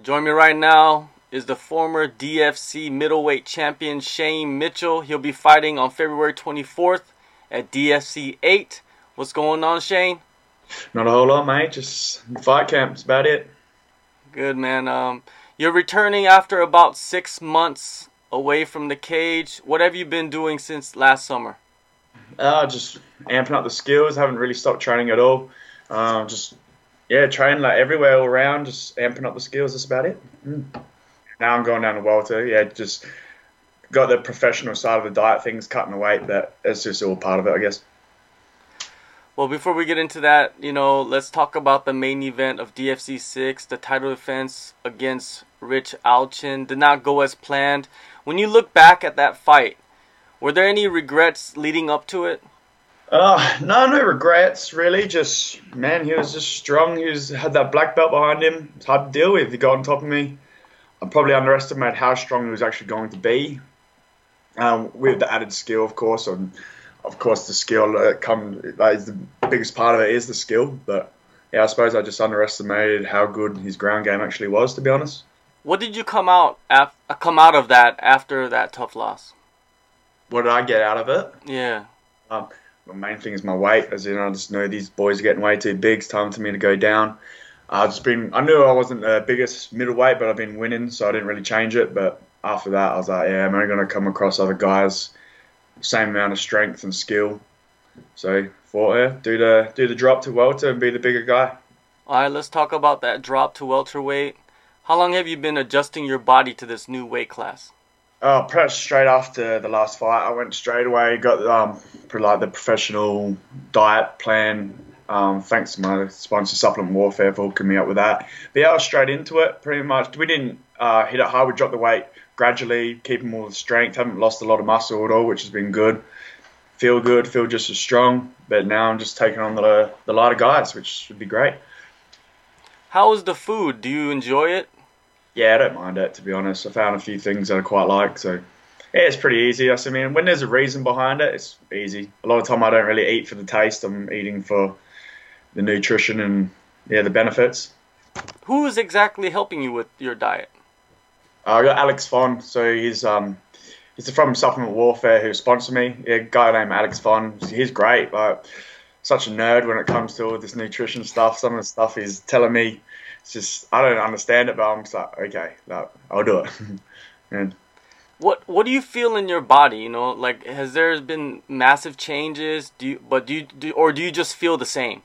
Join me right now is the former DFC middleweight champion Shane Mitchell. He'll be fighting on February 24th at DFC 8. What's going on, Shane? Not a whole lot, mate. Just fight camp. That's about it. Good, man. Um, you're returning after about six months away from the cage. What have you been doing since last summer? Uh, just amping up the skills. Haven't really stopped training at all. Uh, just yeah, train like everywhere all around, just amping up the skills. That's about it. Mm. Now I'm going down to welter. Yeah, just got the professional side of the diet things, cutting the weight. But it's just all part of it, I guess. Well, before we get into that, you know, let's talk about the main event of DFC 6, the title defense against Rich Alchin. Did not go as planned. When you look back at that fight, were there any regrets leading up to it? Uh, no, no regrets really. Just man, he was just strong. He was had that black belt behind him. It's hard to deal with. He got on top of me. I probably underestimated how strong he was actually going to be. Um, with the added skill, of course, and of course the skill uh, come that is the biggest part of it is the skill. But yeah, I suppose I just underestimated how good his ground game actually was. To be honest. What did you come out af- come out of that after that tough loss? What did I get out of it? Yeah. Um, the main thing is my weight. As you know, I just know these boys are getting way too big. It's time for me to go down. I've just been. I knew I wasn't the biggest middleweight, but I've been winning, so I didn't really change it. But after that, I was like, yeah, I'm only going to come across other guys, same amount of strength and skill. So for yeah, do the do the drop to welter and be the bigger guy. All right, let's talk about that drop to welterweight. How long have you been adjusting your body to this new weight class? Oh, pretty much straight after the last fight, I went straight away. Got um, like the professional diet plan. Um, thanks to my sponsor, Supplement Warfare, for hooking me up with that. But yeah, I was straight into it. Pretty much, we didn't uh, hit it hard. We dropped the weight gradually, keeping all the strength. Haven't lost a lot of muscle at all, which has been good. Feel good, feel just as strong. But now I'm just taking on the the lighter guys, which should be great. How is the food? Do you enjoy it? Yeah, I don't mind it to be honest. I found a few things that I quite like, so yeah, it's pretty easy. I mean, when there's a reason behind it, it's easy. A lot of time I don't really eat for the taste. I'm eating for the nutrition and yeah, the benefits. Who is exactly helping you with your diet? Uh, I got Alex Fon, so he's um he's from Supplement Warfare who sponsored me. Yeah, a guy named Alex Fon. He's great. Like such a nerd when it comes to all this nutrition stuff. Some of the stuff he's telling me it's just I don't understand it, but I'm just like, okay, no, I'll do it. and what what do you feel in your body? You know, like has there been massive changes? Do you but do you do or do you just feel the same?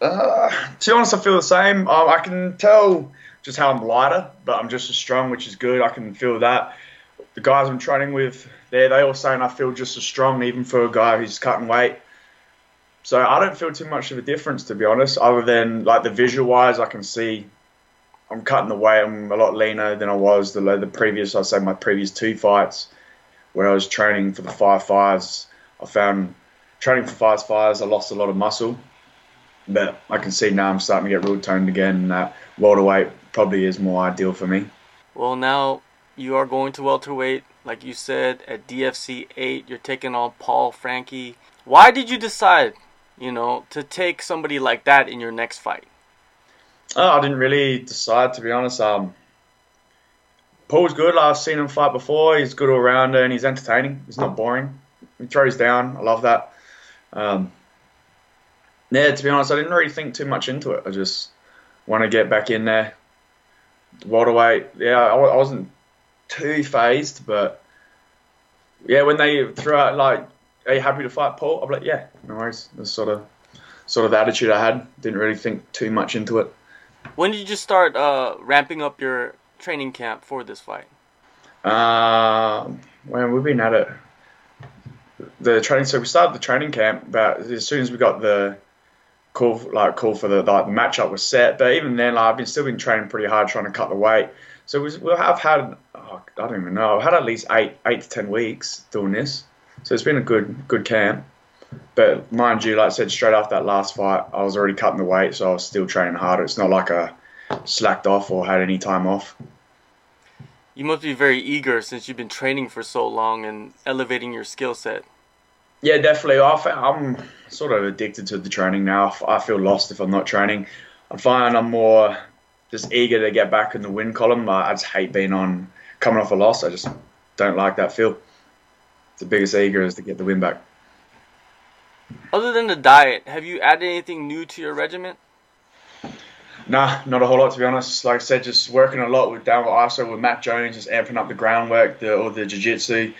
Uh, to be honest, I feel the same. Um, I can tell just how I'm lighter, but I'm just as strong, which is good. I can feel that. The guys I'm training with, there, they all saying I feel just as strong, even for a guy who's cutting weight. So I don't feel too much of a difference, to be honest, other than like the visual wise, I can see I'm cutting the weight. I'm a lot leaner than I was the the previous. I'd say my previous two fights, where I was training for the five fives. I found training for five fives. I lost a lot of muscle, but I can see now I'm starting to get real toned again. And that welterweight probably is more ideal for me. Well, now you are going to welterweight, like you said at DFC eight. You're taking on Paul Frankie. Why did you decide, you know, to take somebody like that in your next fight? Oh, I didn't really decide to be honest. Um, Paul's good. I've seen him fight before. He's good all rounder and he's entertaining. He's not boring. He throws down. I love that. Um, yeah, to be honest, I didn't really think too much into it. I just want to get back in there. Welterweight, yeah, I, I wasn't too phased, but yeah, when they threw out like, "Are you happy to fight Paul?" I'm like, "Yeah, no worries." That's sort of sort of the attitude I had. Didn't really think too much into it. When did you just start uh, ramping up your training camp for this fight? Uh, when we've been at it, the training. So we started the training camp, but as soon as we got the call, like call for the like the matchup was set. But even then, like, I've been still been training pretty hard trying to cut the weight. So we, we'll have had, oh, I don't even know, I've had at least eight, eight to ten weeks doing this. So it's been a good, good camp. But mind you, like I said, straight after that last fight, I was already cutting the weight, so I was still training harder. It's not like I slacked off or had any time off. You must be very eager since you've been training for so long and elevating your skill set. Yeah, definitely. I'm sort of addicted to the training now. I feel lost if I'm not training. I find I'm more just eager to get back in the win column. I just hate being on coming off a loss. I just don't like that feel. The biggest eager is to get the win back. Other than the diet, have you added anything new to your regiment? Nah, not a whole lot to be honest. Like I said, just working a lot with down with ISO with Matt Jones, just amping up the groundwork, the or the jiu-jitsu.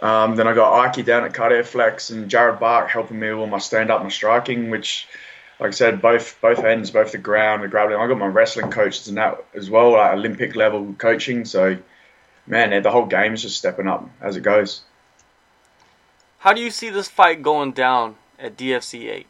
Um, then I got Ike down at Cardio Flex and Jared Bark helping me with my stand up, my striking, which, like I said, both both ends, both the ground, the grappling. I got my wrestling coaches and that as well, like Olympic level coaching. So, man, the whole game is just stepping up as it goes. How do you see this fight going down at DFC eight?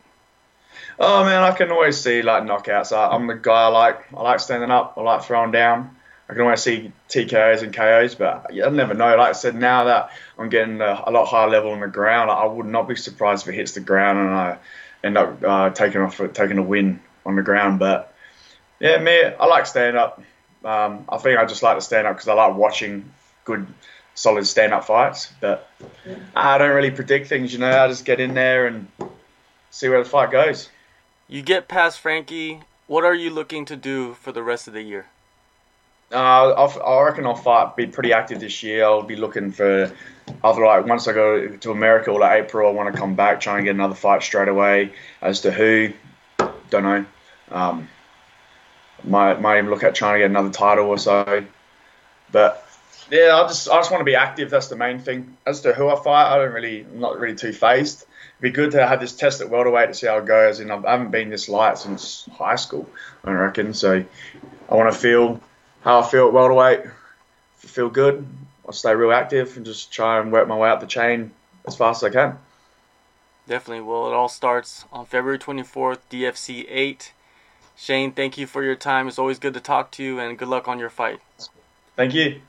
Oh man, I can always see like knockouts. I, am the guy I like. I like standing up. I like throwing down. I can always see TKOs and KOs, but I never know. Like I said, now that I'm getting a, a lot higher level on the ground, I would not be surprised if it hits the ground and I end up uh, taking off taking a win on the ground. But yeah, me, I like stand up. Um, I think I just like to stand up because I like watching good, solid stand up fights. But I don't really predict things, you know. I just get in there and see where the fight goes. You get past Frankie. What are you looking to do for the rest of the year? Uh, i reckon I'll fight, be pretty active this year. I'll be looking for either like once I go to America or like April, I want to come back, try and get another fight straight away. As to who, don't know. Um, might might even look at trying to get another title or so. But yeah, I just I just want to be active. That's the main thing. As to who I fight, I don't really, I'm not really too phased. It'd be good to have this test at welterweight to see how it goes. And I haven't been this light since high school, I reckon. So I want to feel how I feel at welterweight, feel good. I'll stay real active and just try and work my way up the chain as fast as I can. Definitely. Well, it all starts on February 24th, DFC 8. Shane, thank you for your time. It's always good to talk to you, and good luck on your fight. Thank you.